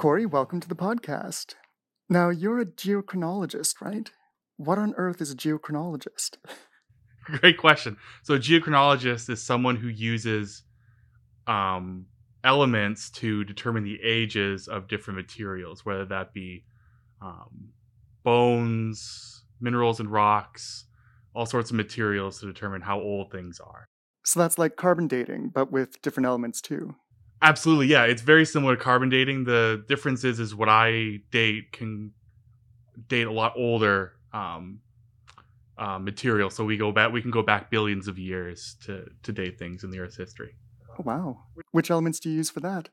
Corey. Welcome to the podcast. Now, you're a geochronologist, right? What on earth is a geochronologist? Great question. So, a geochronologist is someone who uses um, elements to determine the ages of different materials, whether that be um, bones, minerals and rocks, all sorts of materials to determine how old things are. So that's like carbon dating, but with different elements too. Absolutely, yeah. It's very similar to carbon dating. The difference is, is what I date can date a lot older um, uh, material. So we go back, we can go back billions of years to to date things in the Earth's history. Oh, wow. Which elements do you use for that?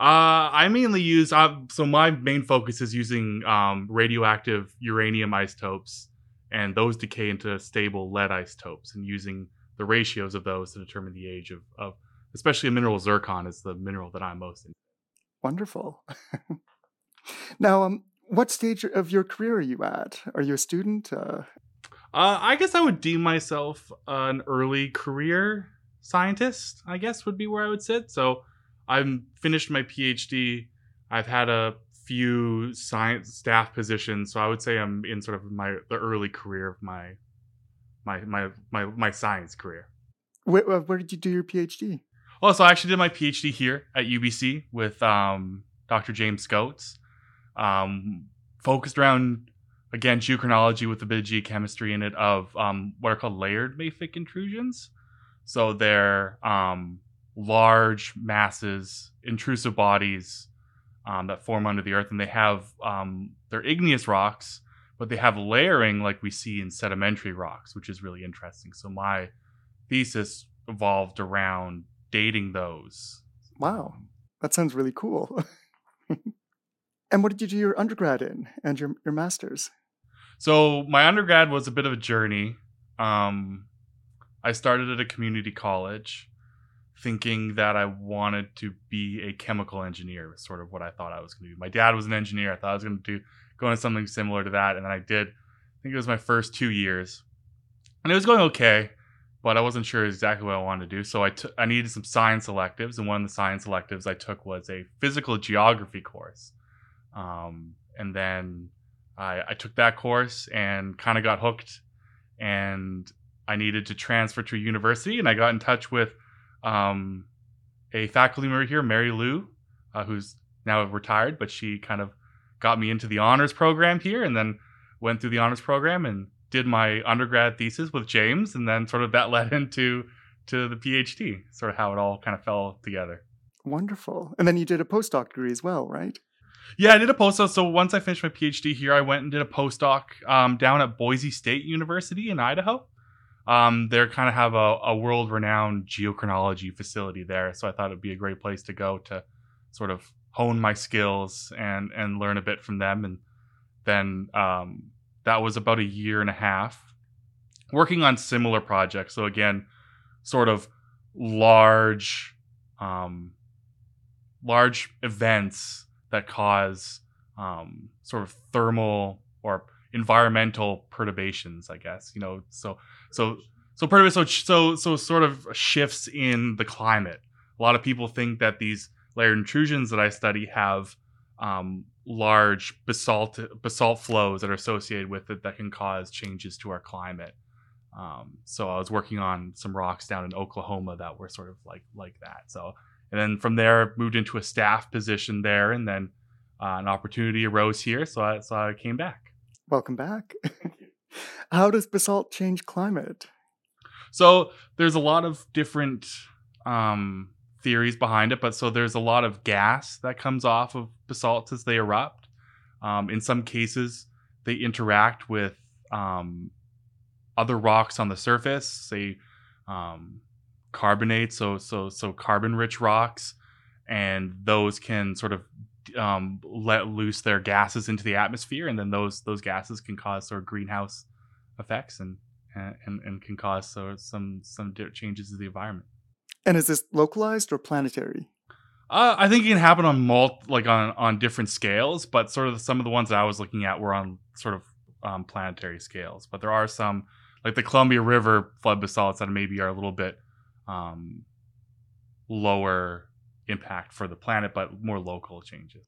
Uh, I mainly use uh, so my main focus is using um, radioactive uranium isotopes, and those decay into stable lead isotopes, and using the ratios of those to determine the age of, of especially a mineral zircon is the mineral that I'm most in. Wonderful. now, um, what stage of your career are you at? Are you a student? Uh... Uh, I guess I would deem myself an early career scientist. I guess would be where I would sit. So I've finished my PhD. I've had a few science staff positions, so I would say I'm in sort of my the early career of my my my my, my science career. Where, where did you do your PhD? Oh, so I actually did my PhD here at UBC with um, Dr. James Scoates, um, focused around again geochronology with a bit of geochemistry in it of um, what are called layered mafic intrusions. So they're um, large masses, intrusive bodies um, that form under the earth, and they have um, they're igneous rocks, but they have layering like we see in sedimentary rocks, which is really interesting. So my thesis evolved around dating those. Wow, that sounds really cool. and what did you do your undergrad in and your your master's? So my undergrad was a bit of a journey. Um, I started at a community college, thinking that I wanted to be a chemical engineer. Was sort of what I thought I was going to do. My dad was an engineer. I thought I was going to do go into something similar to that, and then I did. I think it was my first two years, and it was going okay but I wasn't sure exactly what I wanted to do. So I, t- I needed some science electives, and one of the science electives I took was a physical geography course. Um, and then I, I took that course and kind of got hooked, and I needed to transfer to a university, and I got in touch with um, a faculty member here, Mary Lou, uh, who's now retired, but she kind of got me into the honors program here, and then went through the honors program and did my undergrad thesis with James, and then sort of that led into to the PhD. Sort of how it all kind of fell together. Wonderful. And then you did a postdoc degree as well, right? Yeah, I did a postdoc. So once I finished my PhD here, I went and did a postdoc um, down at Boise State University in Idaho. Um, they kind of have a, a world-renowned geochronology facility there, so I thought it'd be a great place to go to sort of hone my skills and and learn a bit from them. And then um, that was about a year and a half working on similar projects. So again, sort of large, um, large events that cause um, sort of thermal or environmental perturbations. I guess you know. So so so perturbation. So so so sort of shifts in the climate. A lot of people think that these layer intrusions that I study have um, large basalt basalt flows that are associated with it that can cause changes to our climate. Um, so I was working on some rocks down in Oklahoma that were sort of like like that. So and then from there moved into a staff position there, and then uh, an opportunity arose here, so I so I came back. Welcome back. How does basalt change climate? So there's a lot of different um, theories behind it, but so there's a lot of gas that comes off of basalts as they erupt. Um, in some cases, they interact with um, other rocks on the surface, say um, carbonate, so so so carbon rich rocks, and those can sort of um, let loose their gases into the atmosphere, and then those those gases can cause sort of greenhouse effects and and, and can cause so some some changes to the environment. And is this localized or planetary? Uh, I think it can happen on mul- like on on different scales, but sort of some of the ones that I was looking at were on sort of um, planetary scales. But there are some like the Columbia River flood basalts that maybe are a little bit um, lower impact for the planet, but more local changes.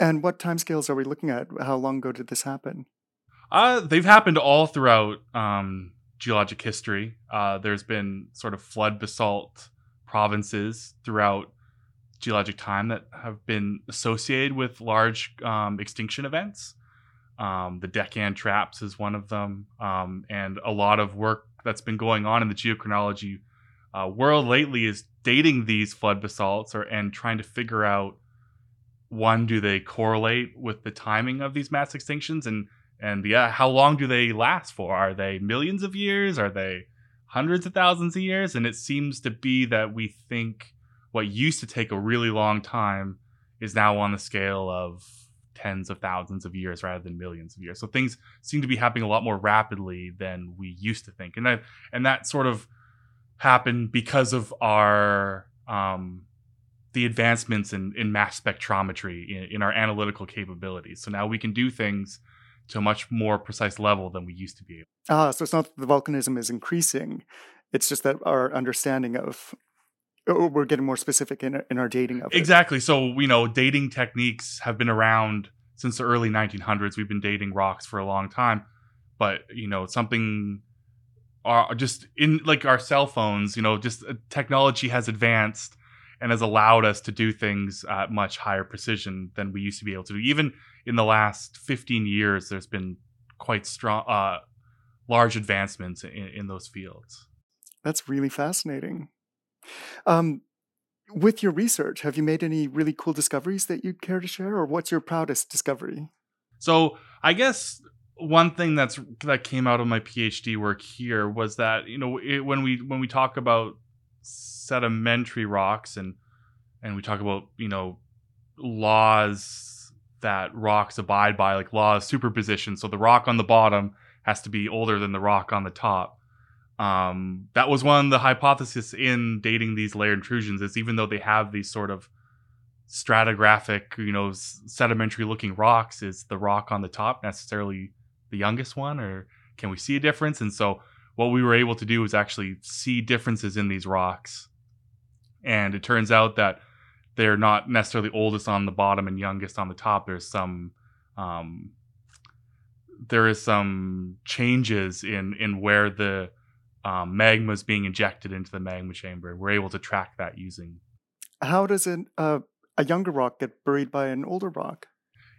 And what timescales are we looking at? How long ago did this happen? Uh, they've happened all throughout um, geologic history. Uh, there's been sort of flood basalt provinces throughout geologic time that have been associated with large um, extinction events. Um, the Deccan traps is one of them, um, and a lot of work that's been going on in the geochronology uh, world lately is dating these flood basalts or and trying to figure out one do they correlate with the timing of these mass extinctions? And and yeah how long do they last for? Are they millions of years? Are they hundreds of thousands of years and it seems to be that we think what used to take a really long time is now on the scale of tens of thousands of years rather than millions of years. So things seem to be happening a lot more rapidly than we used to think, and that and that sort of happened because of our um, the advancements in, in mass spectrometry in, in our analytical capabilities. So now we can do things to a much more precise level than we used to be able. Ah, so it's not that the volcanism is increasing; it's just that our understanding of we're getting more specific in, in our dating of it. Exactly. So, you know, dating techniques have been around since the early 1900s. We've been dating rocks for a long time. But, you know, something are uh, just in like our cell phones, you know, just uh, technology has advanced and has allowed us to do things at much higher precision than we used to be able to do. Even in the last 15 years, there's been quite strong, uh, large advancements in, in those fields. That's really fascinating. Um, with your research, have you made any really cool discoveries that you'd care to share, or what's your proudest discovery? So, I guess one thing that's that came out of my PhD work here was that you know it, when we when we talk about sedimentary rocks and and we talk about you know laws that rocks abide by, like laws of superposition. So the rock on the bottom has to be older than the rock on the top um, that was one of the hypotheses in dating these layer intrusions is even though they have these sort of stratigraphic, you know, sedimentary looking rocks, is the rock on the top necessarily the youngest one, or can we see a difference? And so what we were able to do was actually see differences in these rocks, and it turns out that they're not necessarily oldest on the bottom and youngest on the top. There's some um, there is some changes in in where the um, magma is being injected into the magma chamber. We're able to track that using. How does an, uh, a younger rock get buried by an older rock?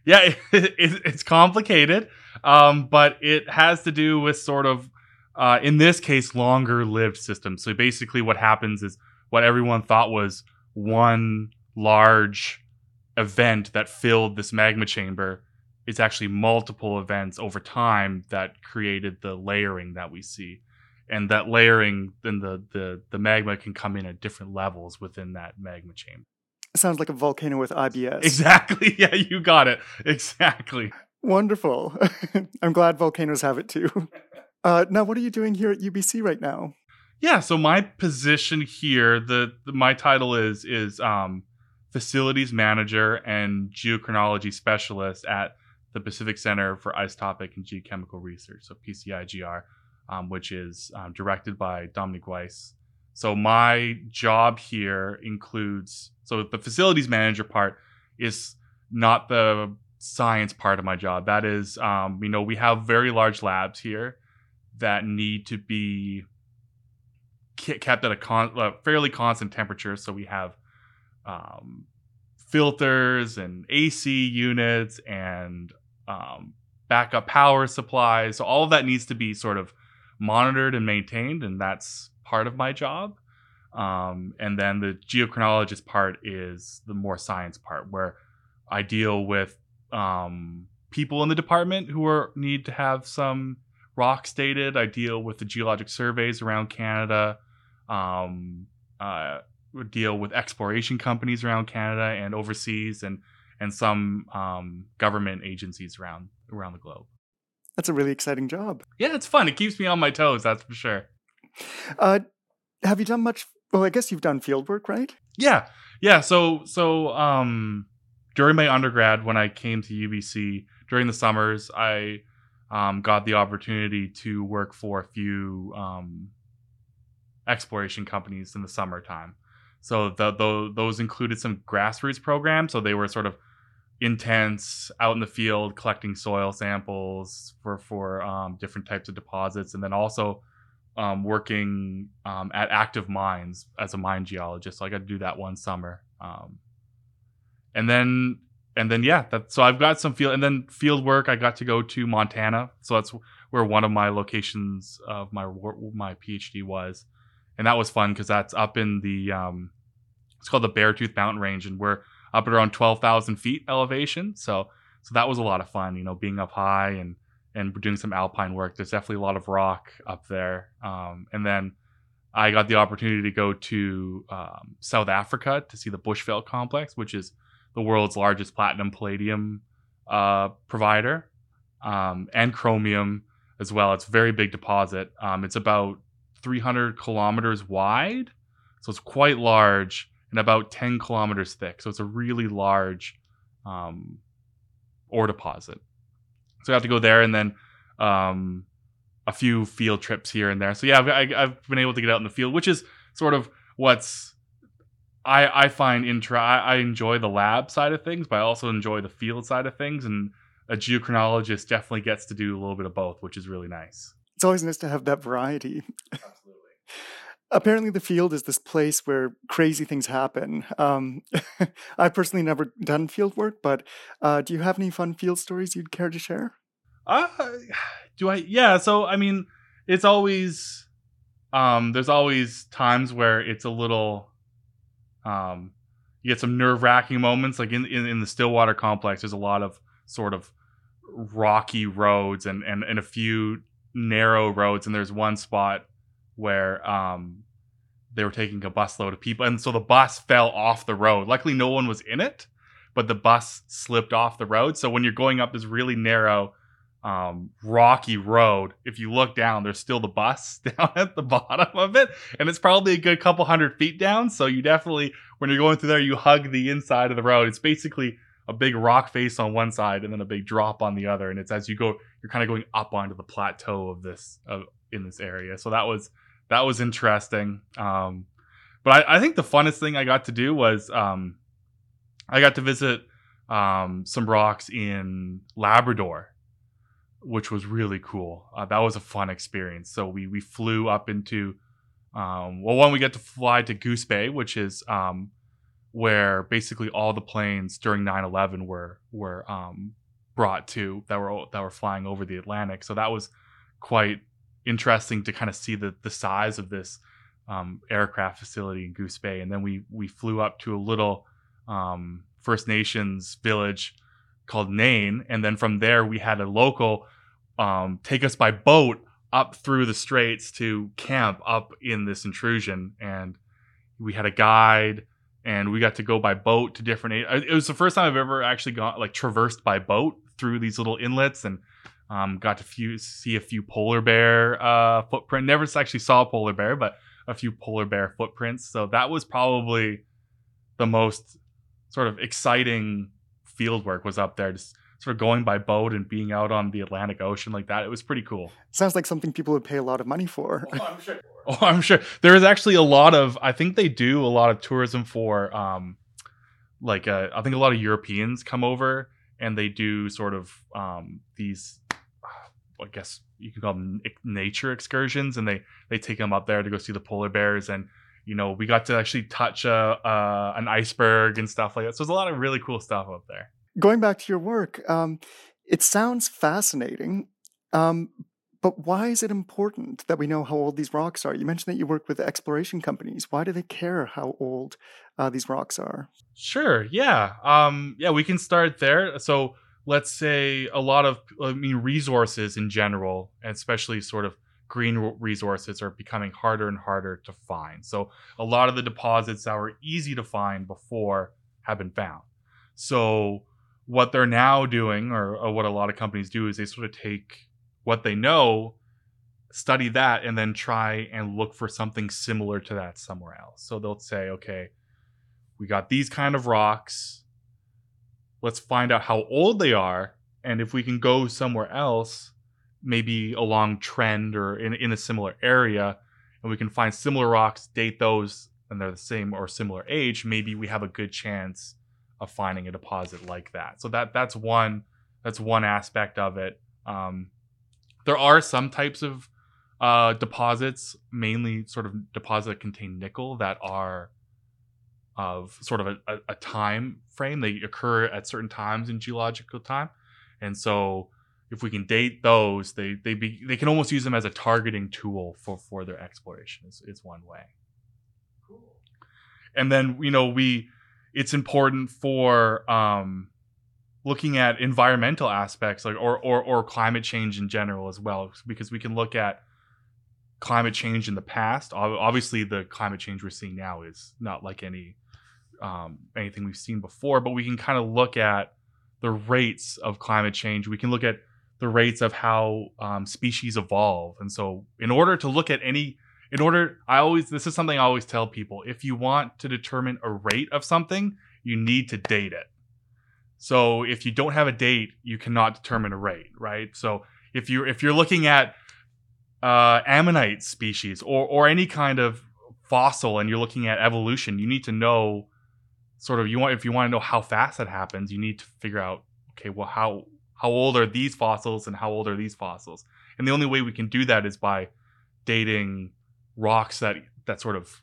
Yeah, it, it, it's complicated, um, but it has to do with sort of, uh, in this case, longer lived systems. So basically, what happens is what everyone thought was one large event that filled this magma chamber. It's actually multiple events over time that created the layering that we see. And that layering then the, the the magma can come in at different levels within that magma chamber. Sounds like a volcano with ibs exactly. Yeah you got it. Exactly. Wonderful. I'm glad volcanoes have it too. Uh, now what are you doing here at ubc right now? Yeah so my position here the, the my title is is um, facilities manager and geochronology specialist at the pacific center for isotopic and geochemical research so pcigr um, which is um, directed by Dominique Weis. So my job here includes so the facilities manager part is not the science part of my job. That is, um, you know, we have very large labs here that need to be kept at a con- uh, fairly constant temperature. So we have um, filters and AC units and um, backup power supplies. So all of that needs to be sort of monitored and maintained, and that's part of my job. Um, and then the geochronologist part is the more science part, where I deal with um, people in the department who are need to have some rocks dated. I deal with the geologic surveys around Canada. Um, uh, deal with exploration companies around Canada and overseas, and and some um, government agencies around around the globe. That's a really exciting job. Yeah, it's fun. It keeps me on my toes. That's for sure. Uh, have you done much? Well, I guess you've done field work, right? Yeah, yeah. So so um, during my undergrad, when I came to UBC during the summers, I um, got the opportunity to work for a few um, exploration companies in the summertime. So the, the, those included some grassroots programs. So they were sort of intense out in the field collecting soil samples for for um, different types of deposits, and then also um, working um, at active mines as a mine geologist. So I got to do that one summer, um, and then and then yeah, that so I've got some field and then field work. I got to go to Montana, so that's where one of my locations of my my PhD was, and that was fun because that's up in the um, it's called the Beartooth Mountain Range, and we're up at around 12,000 feet elevation. So, so that was a lot of fun, you know, being up high and, and doing some alpine work. There's definitely a lot of rock up there. Um, and then I got the opportunity to go to um, South Africa to see the Bushveld complex, which is the world's largest platinum palladium uh, provider, um, and chromium as well. It's a very big deposit. Um, it's about 300 kilometers wide, so it's quite large and about 10 kilometers thick. So it's a really large um, ore deposit. So I have to go there and then um, a few field trips here and there. So yeah, I've, I've been able to get out in the field, which is sort of what's I, I find intra I, I enjoy the lab side of things, but I also enjoy the field side of things. And a geochronologist definitely gets to do a little bit of both, which is really nice. It's always nice to have that variety. Absolutely apparently the field is this place where crazy things happen. Um, I've personally never done field work, but uh, do you have any fun field stories you'd care to share? Uh, do I? Yeah. So, I mean, it's always, um, there's always times where it's a little, um, you get some nerve wracking moments. Like in, in, in the Stillwater complex, there's a lot of sort of rocky roads and, and, and a few narrow roads. And there's one spot where um, they were taking a busload of people, and so the bus fell off the road. Luckily, no one was in it, but the bus slipped off the road. So when you're going up this really narrow, um, rocky road, if you look down, there's still the bus down at the bottom of it, and it's probably a good couple hundred feet down. So you definitely, when you're going through there, you hug the inside of the road. It's basically a big rock face on one side and then a big drop on the other, and it's as you go, you're kind of going up onto the plateau of this of in this area. So that was that was interesting. Um, but I, I, think the funnest thing I got to do was um, I got to visit um, some rocks in Labrador, which was really cool. Uh, that was a fun experience. So we we flew up into um, well, one we get to fly to Goose Bay, which is um, where basically all the planes during 9/11 were were um, brought to that were that were flying over the Atlantic. So that was quite interesting to kind of see the the size of this um, aircraft facility in Goose Bay, and then we we flew up to a little um, First Nations village called Nain, and then from there we had a local um, take us by boat up through the straits to camp up in this intrusion, and we had a guide. And we got to go by boat to different. It was the first time I've ever actually gone like traversed by boat through these little inlets, and um, got to few, see a few polar bear uh, footprint. Never actually saw a polar bear, but a few polar bear footprints. So that was probably the most sort of exciting field work was up there. Just sort of going by boat and being out on the Atlantic Ocean like that. It was pretty cool. Sounds like something people would pay a lot of money for. Oh, I'm sure. oh, I'm sure. There is actually a lot of. I think they do a lot of tourism for, um, like uh, I think a lot of Europeans come over and they do sort of um, these I guess you could call them nature excursions, and they they take them up there to go see the polar bears, and you know we got to actually touch a, uh, an iceberg and stuff like that. So there's a lot of really cool stuff up there. Going back to your work, um, it sounds fascinating, um, but why is it important that we know how old these rocks are? You mentioned that you work with exploration companies. Why do they care how old uh, these rocks are? Sure. Yeah. Um, yeah. We can start there. So let's say a lot of i mean resources in general especially sort of green resources are becoming harder and harder to find. So a lot of the deposits that were easy to find before have been found. So what they're now doing, or, or what a lot of companies do, is they sort of take what they know, study that, and then try and look for something similar to that somewhere else. So they'll say, okay, we got these kind of rocks. Let's find out how old they are. And if we can go somewhere else, maybe along trend or in, in a similar area, and we can find similar rocks, date those, and they're the same or similar age, maybe we have a good chance of finding a deposit like that. So that that's one that's one aspect of it. Um, there are some types of uh, deposits, mainly sort of deposits that contain nickel, that are of sort of a, a, a time frame. They occur at certain times in geological time, and so if we can date those, they they be they can almost use them as a targeting tool for for their exploration. Is is one way. Cool. And then you know we, it's important for um, looking at environmental aspects like or or or climate change in general as well because we can look at climate change in the past. Obviously, the climate change we're seeing now is not like any um, anything we've seen before, but we can kind of look at the rates of climate change. We can look at the rates of how um, species evolve. And so, in order to look at any, in order, I always, this is something I always tell people if you want to determine a rate of something, you need to date it. So, if you don't have a date, you cannot determine a rate, right? So, if you're if you're looking at uh, ammonite species or or any kind of fossil and you're looking at evolution, you need to know sort of you want if you want to know how fast that happens, you need to figure out okay, well how how old are these fossils and how old are these fossils? And the only way we can do that is by dating rocks that that sort of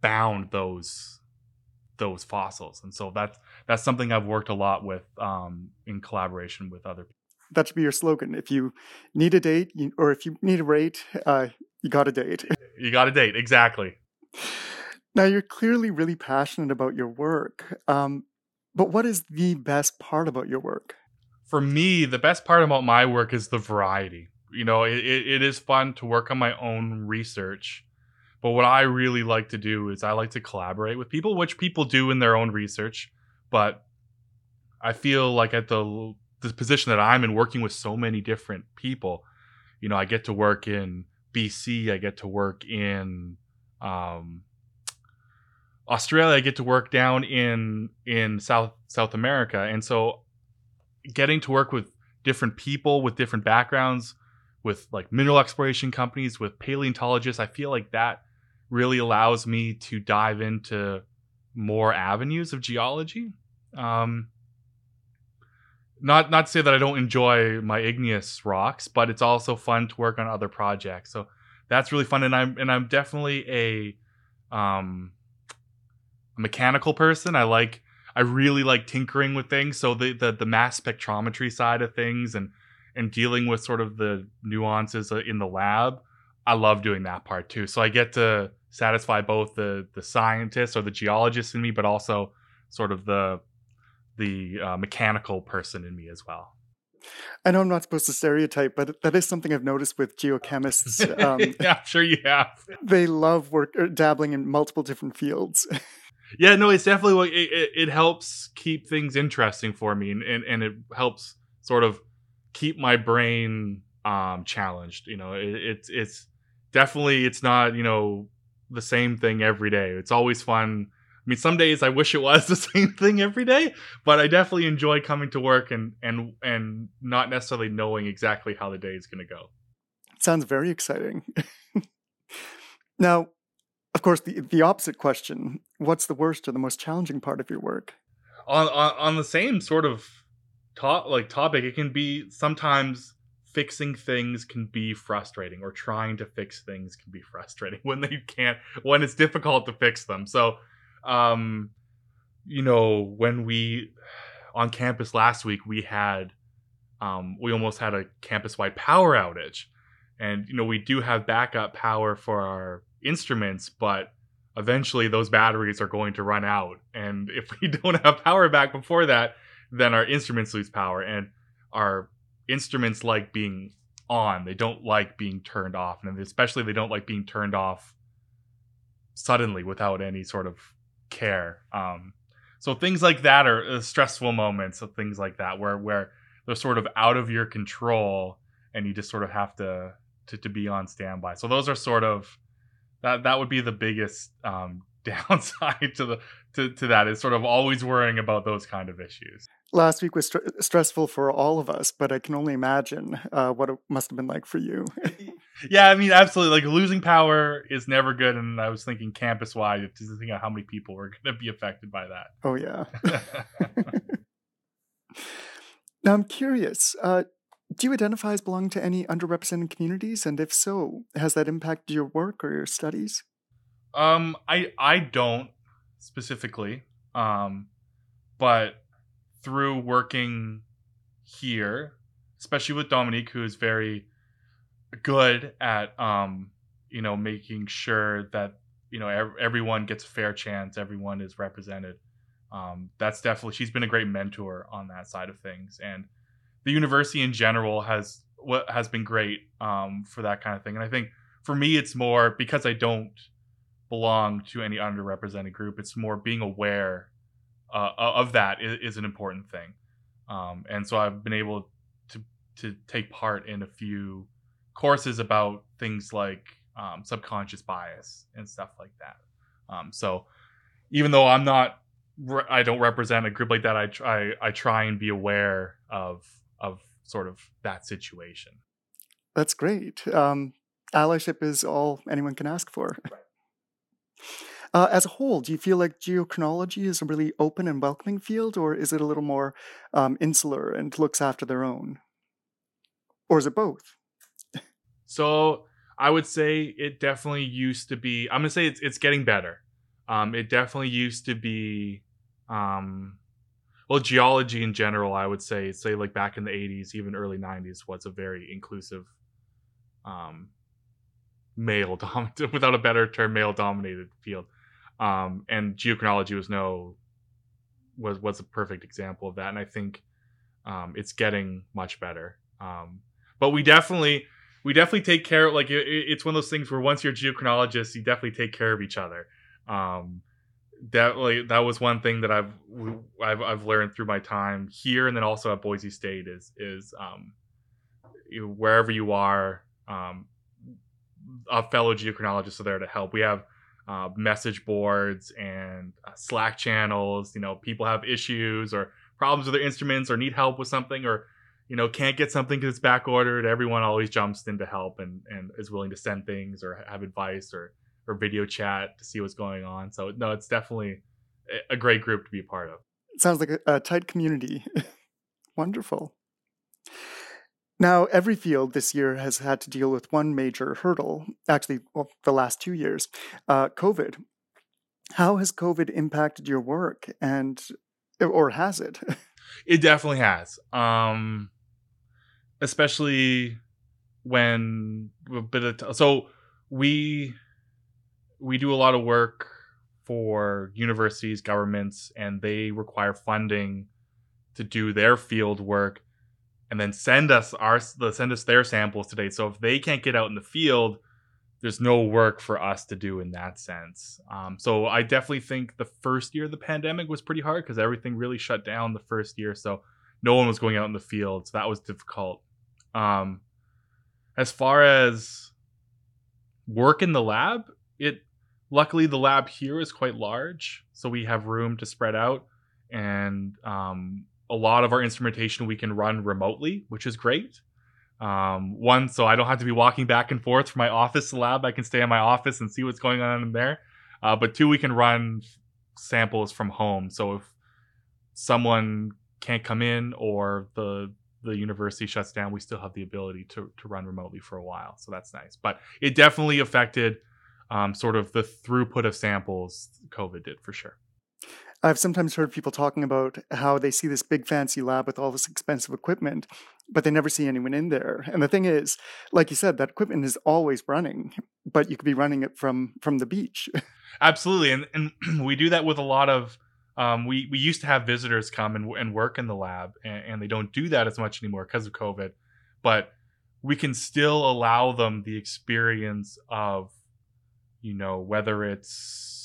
bound those those fossils. And so that's that's something I've worked a lot with um, in collaboration with other. People. That should be your slogan. If you need a date, you, or if you need a rate, uh, you got a date. You got a date, exactly. Now you're clearly really passionate about your work, um, but what is the best part about your work? for me, the best part about my work is the variety. You know, it, it is fun to work on my own research. But what I really like to do is I like to collaborate with people, which people do in their own research. But I feel like at the the position that I'm in, working with so many different people, you know, I get to work in BC, I get to work in um, Australia, I get to work down in in South South America, and so getting to work with different people with different backgrounds, with like mineral exploration companies, with paleontologists, I feel like that really allows me to dive into more avenues of geology. Um, not not to say that I don't enjoy my igneous rocks, but it's also fun to work on other projects. So that's really fun, and I'm and I'm definitely a um, a mechanical person. I like I really like tinkering with things. So the, the the mass spectrometry side of things and and dealing with sort of the nuances uh, in the lab, I love doing that part too. So I get to satisfy both the the scientist or the geologist in me, but also sort of the the uh, mechanical person in me as well. I know I'm not supposed to stereotype, but that is something I've noticed with geochemists. Um, yeah, I'm sure you have. They love work er, dabbling in multiple different fields. yeah, no, it's definitely it, it, it, helps keep things interesting for me, and, and, and it helps sort of keep my brain um, challenged. You know, it, it's it's definitely it's not you know the same thing every day. It's always fun. I mean, some days I wish it was the same thing every day, but I definitely enjoy coming to work and and and not necessarily knowing exactly how the day is going to go. Sounds very exciting. now, of course, the the opposite question: What's the worst or the most challenging part of your work? On on, on the same sort of top like topic, it can be sometimes fixing things can be frustrating, or trying to fix things can be frustrating when they can't when it's difficult to fix them. So, um, you know, when we on campus last week, we had um, we almost had a campus wide power outage, and you know we do have backup power for our instruments, but eventually those batteries are going to run out. And if we don't have power back before that, then our instruments lose power. And our instruments like being on. They don't like being turned off, and especially they don't like being turned off suddenly without any sort of care. Um, so things like that are uh, stressful moments of things like that where where they're sort of out of your control and you just sort of have to to, to be on standby. So those are sort of that that would be the biggest um, downside to the to, to that is sort of always worrying about those kind of issues. Last week was st- stressful for all of us, but I can only imagine uh, what it must have been like for you. yeah, I mean, absolutely. Like losing power is never good, and I was thinking campus wide to think of how many people were going to be affected by that. Oh yeah. now I'm curious. Uh, do you identify as belonging to any underrepresented communities, and if so, has that impacted your work or your studies? Um, I I don't specifically, um, but through working here, especially with Dominique, who is very good at um, you know making sure that you know ev- everyone gets a fair chance, everyone is represented. Um, that's definitely she's been a great mentor on that side of things, and the university in general has what has been great um, for that kind of thing. And I think for me, it's more because I don't belong to any underrepresented group. It's more being aware uh, of that is, is, an important thing. Um, and so I've been able to to take part in a few courses about things like um, subconscious bias and stuff like that. Um, so even though I'm not, I don't represent a group like that. I try I try and be aware of of sort of that situation. That's great. Um, allyship is all anyone can ask for. Right. Uh, as a whole, do you feel like geochronology is a really open and welcoming field, or is it a little more um, insular and looks after their own? Or is it both? so I would say it definitely used to be. I'm gonna say it's it's getting better. Um, it definitely used to be, um, well, geology in general. I would say, say like back in the '80s, even early '90s, was a very inclusive um, male dominated, without a better term, male dominated field. Um, and geochronology was no was was a perfect example of that, and I think um, it's getting much better. Um, but we definitely we definitely take care. Like it, it's one of those things where once you're a geochronologist, you definitely take care of each other. Um, that like that was one thing that I've I've I've learned through my time here, and then also at Boise State is is um, wherever you are, um, a fellow geochronologists are there to help. We have uh, message boards and uh, Slack channels. You know, people have issues or problems with their instruments or need help with something or you know can't get something because it's back ordered. Everyone always jumps in to help and and is willing to send things or have advice or or video chat to see what's going on. So no, it's definitely a great group to be a part of. It sounds like a, a tight community. Wonderful. Now, every field this year has had to deal with one major hurdle, actually, well, the last two years uh, COVID. How has COVID impacted your work, and or has it? it definitely has. Um, especially when a bit of t- so we we do a lot of work for universities, governments, and they require funding to do their field work and then send us our send us their samples today. So if they can't get out in the field, there's no work for us to do in that sense. Um, so I definitely think the first year of the pandemic was pretty hard because everything really shut down the first year. So no one was going out in the field. So that was difficult. Um, as far as work in the lab, it luckily the lab here is quite large, so we have room to spread out, and um, a lot of our instrumentation we can run remotely, which is great. Um, one, so I don't have to be walking back and forth from my office to lab. I can stay in my office and see what's going on in there. Uh, but two, we can run samples from home. So if someone can't come in or the the university shuts down, we still have the ability to to run remotely for a while. So that's nice. But it definitely affected um, sort of the throughput of samples. COVID did for sure. I've sometimes heard people talking about how they see this big fancy lab with all this expensive equipment, but they never see anyone in there. And the thing is, like you said, that equipment is always running, but you could be running it from from the beach. Absolutely, and and we do that with a lot of. Um, we we used to have visitors come and, and work in the lab, and, and they don't do that as much anymore because of COVID. But we can still allow them the experience of you know whether it's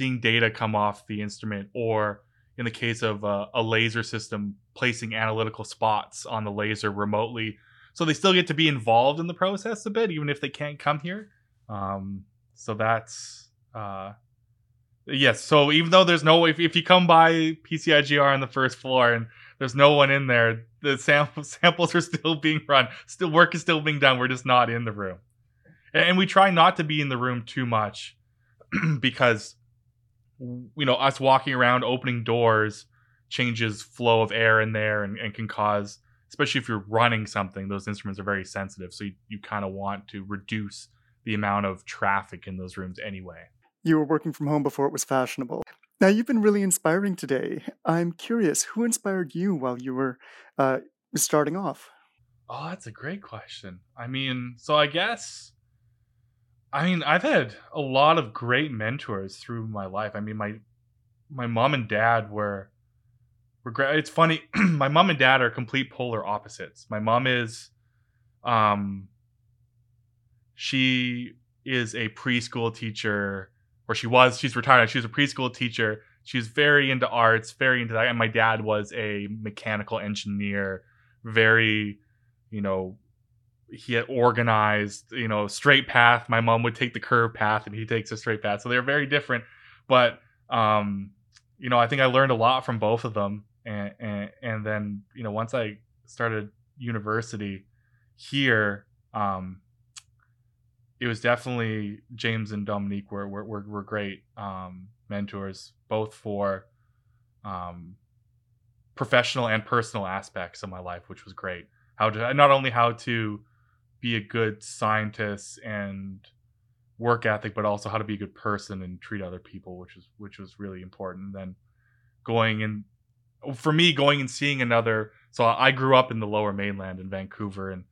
seeing data come off the instrument or in the case of a, a laser system placing analytical spots on the laser remotely. So they still get to be involved in the process a bit even if they can't come here. Um, so that's uh, yes so even though there's no if, if you come by pcigr on the first floor and there's no one in there the sample, samples are still being run still work is still being done we're just not in the room. And we try not to be in the room too much because you know us walking around opening doors changes flow of air in there and, and can cause especially if you're running something those instruments are very sensitive. So you, you kind of want to reduce the amount of traffic in those rooms anyway. You were working from home before it was fashionable. Now you've been really inspiring today. I'm curious who inspired you while you were uh, starting off? Oh that's a great question. I mean so i guess I mean, I've had a lot of great mentors through my life. I mean, my my mom and dad were were great. It's funny, my mom and dad are complete polar opposites. My mom is um she is a preschool teacher or she was she's retired she was a preschool teacher she's very into arts very into that and my dad was a mechanical engineer very you know he had organized, you know, straight path. My mom would take the curve path and he takes a straight path. So they're very different. But um, you know, I think I learned a lot from both of them. And and, and then, you know, once I started university here, um, it was definitely James and Dominique were were, were, were great um, mentors, both for um, professional and personal aspects of my life, which was great. How to not only how to be a good scientist and work ethic, but also how to be a good person and treat other people, which is which was really important. And then going and for me, going and seeing another. So I grew up in the Lower Mainland in Vancouver and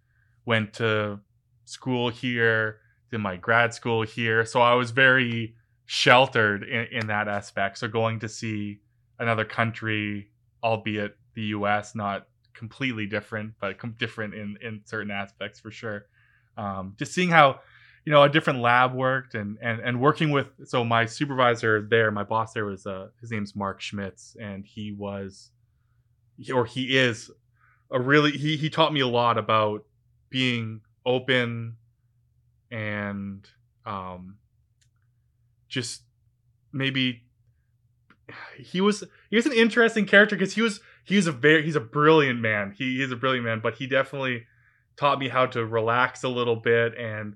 went to school here, did my grad school here. So I was very sheltered in, in that aspect. So going to see another country, albeit the U.S., not completely different, but com- different in in certain aspects for sure. Um, just seeing how you know a different lab worked and and and working with so my supervisor there, my boss there was uh, his name's Mark Schmitz, and he was or he is a really he he taught me a lot about being open and um just maybe he was he was an interesting character because he was he's a very he's a brilliant man. He a brilliant man, but he definitely taught me how to relax a little bit and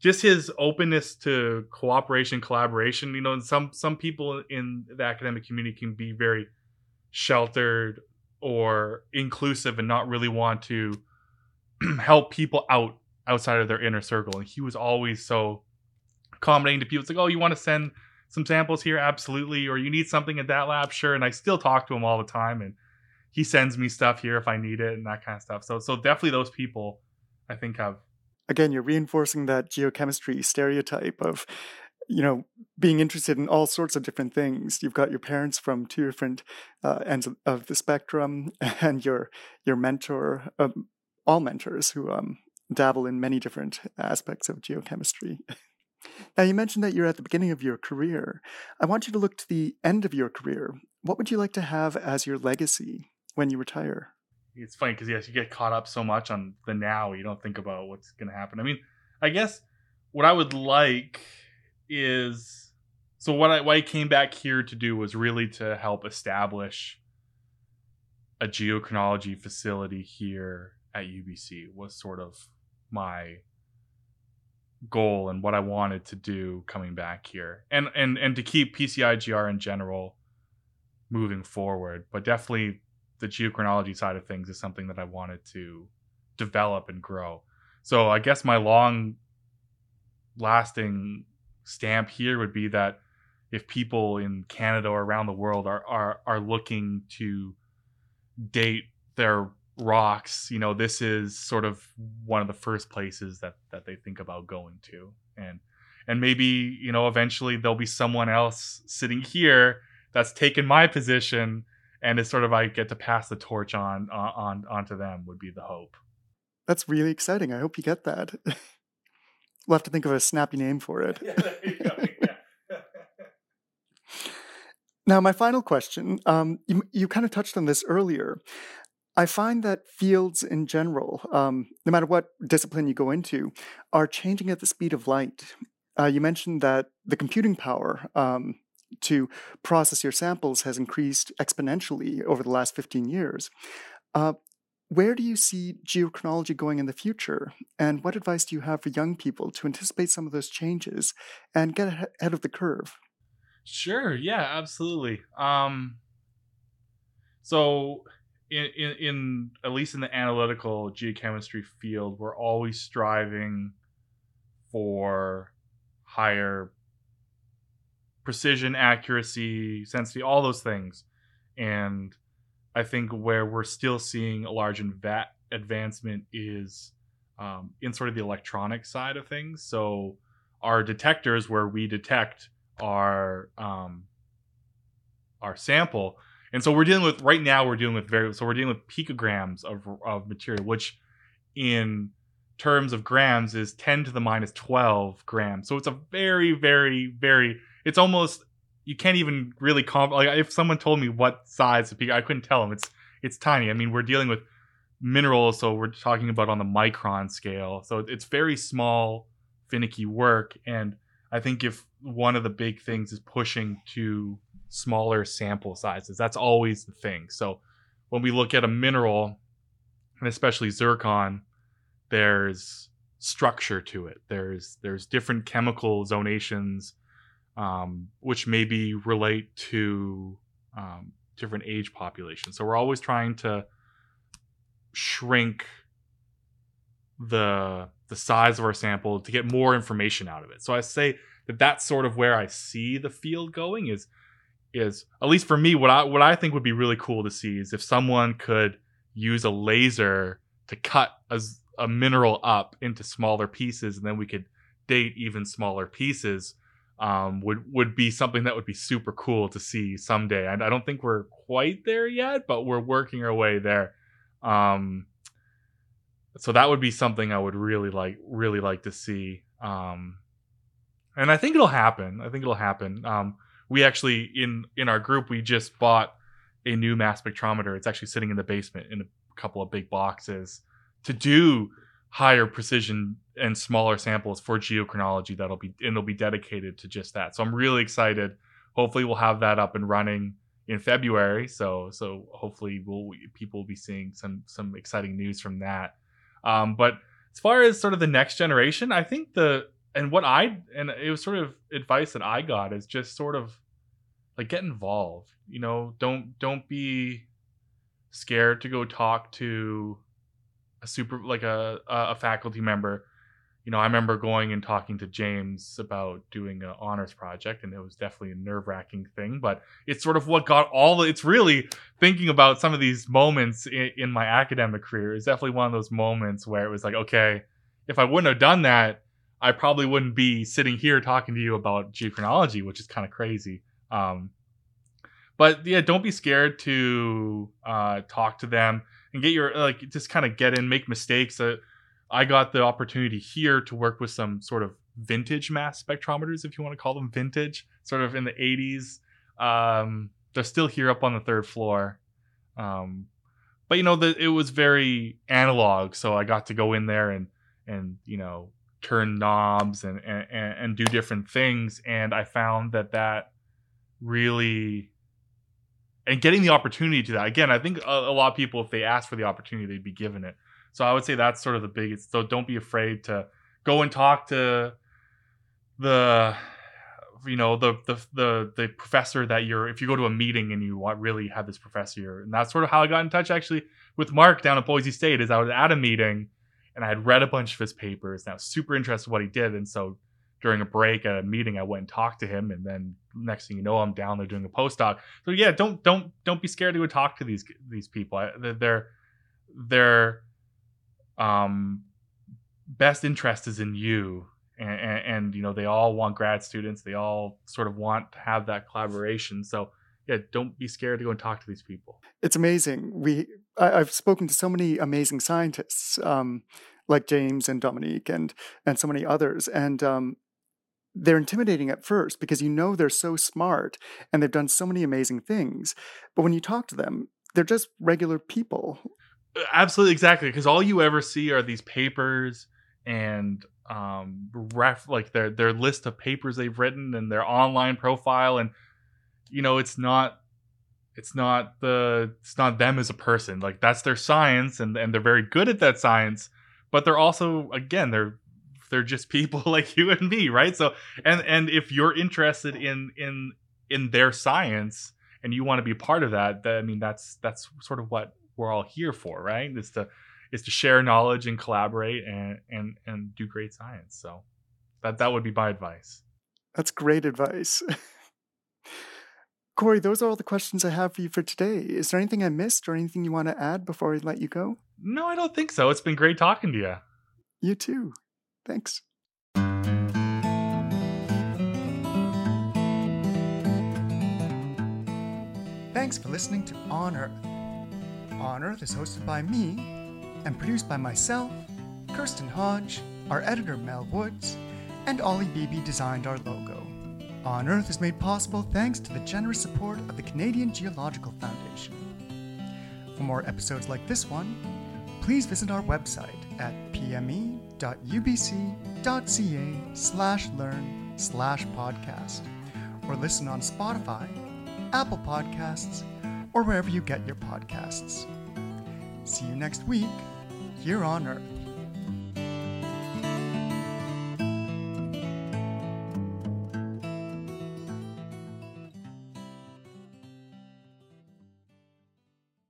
just his openness to cooperation, collaboration. You know, some some people in the academic community can be very sheltered or inclusive and not really want to help people out outside of their inner circle. And he was always so accommodating to people. It's like, oh, you want to send some samples here? Absolutely. Or you need something at that lab? Sure. And I still talk to him all the time. And he sends me stuff here if I need it and that kind of stuff. So so definitely those people I think have again you're reinforcing that geochemistry stereotype of you know being interested in all sorts of different things. You've got your parents from two different uh, ends of, the spectrum and your your mentor um, all mentors who um, dabble in many different aspects of geochemistry. Now you mentioned that you're at the beginning of your career. I want you to look to the end of your career. What would you like to have as your legacy when you retire. It's funny because yes, you get caught up so much on the now, you don't think about what's going to happen. I mean, I guess what I would like is so what I what I came back here to do was really to help establish a geochronology facility here at UBC was sort of my goal and what I wanted to do coming back here. And and and to keep PCIGR in general moving forward, but definitely the geochronology side of things is something that I wanted to develop and grow. So I guess my long lasting stamp here would be that if people in Canada or around the world are are are looking to date their rocks, you know, this is sort of one of the first places that that they think about going to. And and maybe, you know, eventually there'll be someone else sitting here that's taken my position and it's sort of I get to pass the torch on on onto them would be the hope. That's really exciting. I hope you get that. we'll have to think of a snappy name for it. now, my final question um, you, you kind of touched on this earlier. I find that fields in general, um, no matter what discipline you go into, are changing at the speed of light. Uh, you mentioned that the computing power um, to process your samples has increased exponentially over the last 15 years. Uh, where do you see geochronology going in the future? And what advice do you have for young people to anticipate some of those changes and get ahead of the curve? Sure. Yeah, absolutely. Um, so in, in, in at least in the analytical geochemistry field, we're always striving for higher precision, accuracy, sensitivity, all those things. And I think where we're still seeing a large inva- advancement is um, in sort of the electronic side of things. So our detectors, where we detect our um, our sample, and so we're dealing with right now we're dealing with very so we're dealing with picograms of of material, which in terms of grams is 10 to the minus 12 grams. So it's a very very very it's almost you can't even really comp like if someone told me what size of pico I couldn't tell them. It's it's tiny. I mean, we're dealing with minerals, so we're talking about on the micron scale. So it's very small, finicky work and I think if one of the big things is pushing to smaller sample sizes. That's always the thing. So when we look at a mineral, and especially zircon, there's structure to it. There's there's different chemical zonations, um, which maybe relate to um, different age populations. So we're always trying to shrink the the size of our sample to get more information out of it. So I say that that's sort of where I see the field going is is at least for me what I what I think would be really cool to see is if someone could use a laser to cut a, a mineral up into smaller pieces and then we could date even smaller pieces um, would would be something that would be super cool to see someday. And I don't think we're quite there yet, but we're working our way there. Um, so that would be something I would really like really like to see. Um, and I think it'll happen. I think it'll happen. Um, we actually in in our group we just bought a new mass spectrometer. It's actually sitting in the basement in a couple of big boxes to do higher precision and smaller samples for geochronology that'll be it'll be dedicated to just that. So I'm really excited. Hopefully we'll have that up and running in February. So so hopefully we'll people will be seeing some some exciting news from that. Um, but as far as sort of the next generation, I think the and what I and it was sort of advice that I got is just sort of like get involved. You know, don't don't be scared to go talk to a super like a a faculty member. You know, I remember going and talking to James about doing an honors project, and it was definitely a nerve wracking thing. But it's sort of what got all. It's really thinking about some of these moments in, in my academic career. Is definitely one of those moments where it was like, okay, if I wouldn't have done that, I probably wouldn't be sitting here talking to you about geochronology, which is kind of crazy. Um, but yeah, don't be scared to uh, talk to them and get your like just kind of get in, make mistakes. Uh, I got the opportunity here to work with some sort of vintage mass spectrometers, if you want to call them vintage, sort of in the 80s. Um, they're still here up on the third floor. Um, but you know, the, it was very analog, so I got to go in there and and you know turn knobs and, and and do different things and i found that that really and getting the opportunity to that again i think a, a, lot of people if they ask for the opportunity they'd be given it so i would say that's sort of the biggest so don't be afraid to go and talk to the you know the the the, the professor that you're if you go to a meeting and you want really have this professor and that's sort of how i got in touch actually with mark down at boise state is i was at a meeting and I had read a bunch of his papers and I was super interested in what he did. And so during a break at a meeting, I went and talked to him, and then next thing you know, I'm down there doing a postdoc. So yeah, don't don't don't be scared to go talk to these these people. Their their um best interest is in you, and, and, and you know they all want grad students. They all sort of want to have that collaboration. So yeah, don't be scared to go and talk to these people. It's amazing. We I, have spoken to so many amazing scientists, um, like James and Dominique and and so many others, and um, they're intimidating at first because you know they're so smart and they've done so many amazing things. But when you talk to them, they're just regular people. Absolutely, exactly. Because all you ever see are these papers and um ref like their their list of papers they've written and their online profile and you know it's not it's not the it's not them as a person like that's their science and and they're very good at that science but they're also again they're they're just people like you and me right so and and if you're interested in in in their science and you want to be part of that, that i mean that's that's sort of what we're all here for right is to is to share knowledge and collaborate and and and do great science so that that would be my advice that's great advice Corey, those are all the questions I have for you for today. Is there anything I missed or anything you want to add before I let you go? No, I don't think so. It's been great talking to you. You too. Thanks. Thanks for listening to On Earth. On Earth is hosted by me and produced by myself, Kirsten Hodge, our editor Mel Woods, and Ollie Beebe designed our logo. On Earth is made possible thanks to the generous support of the Canadian Geological Foundation. For more episodes like this one, please visit our website at pme.ubc.ca slash learn slash podcast or listen on Spotify, Apple Podcasts, or wherever you get your podcasts. See you next week here on Earth.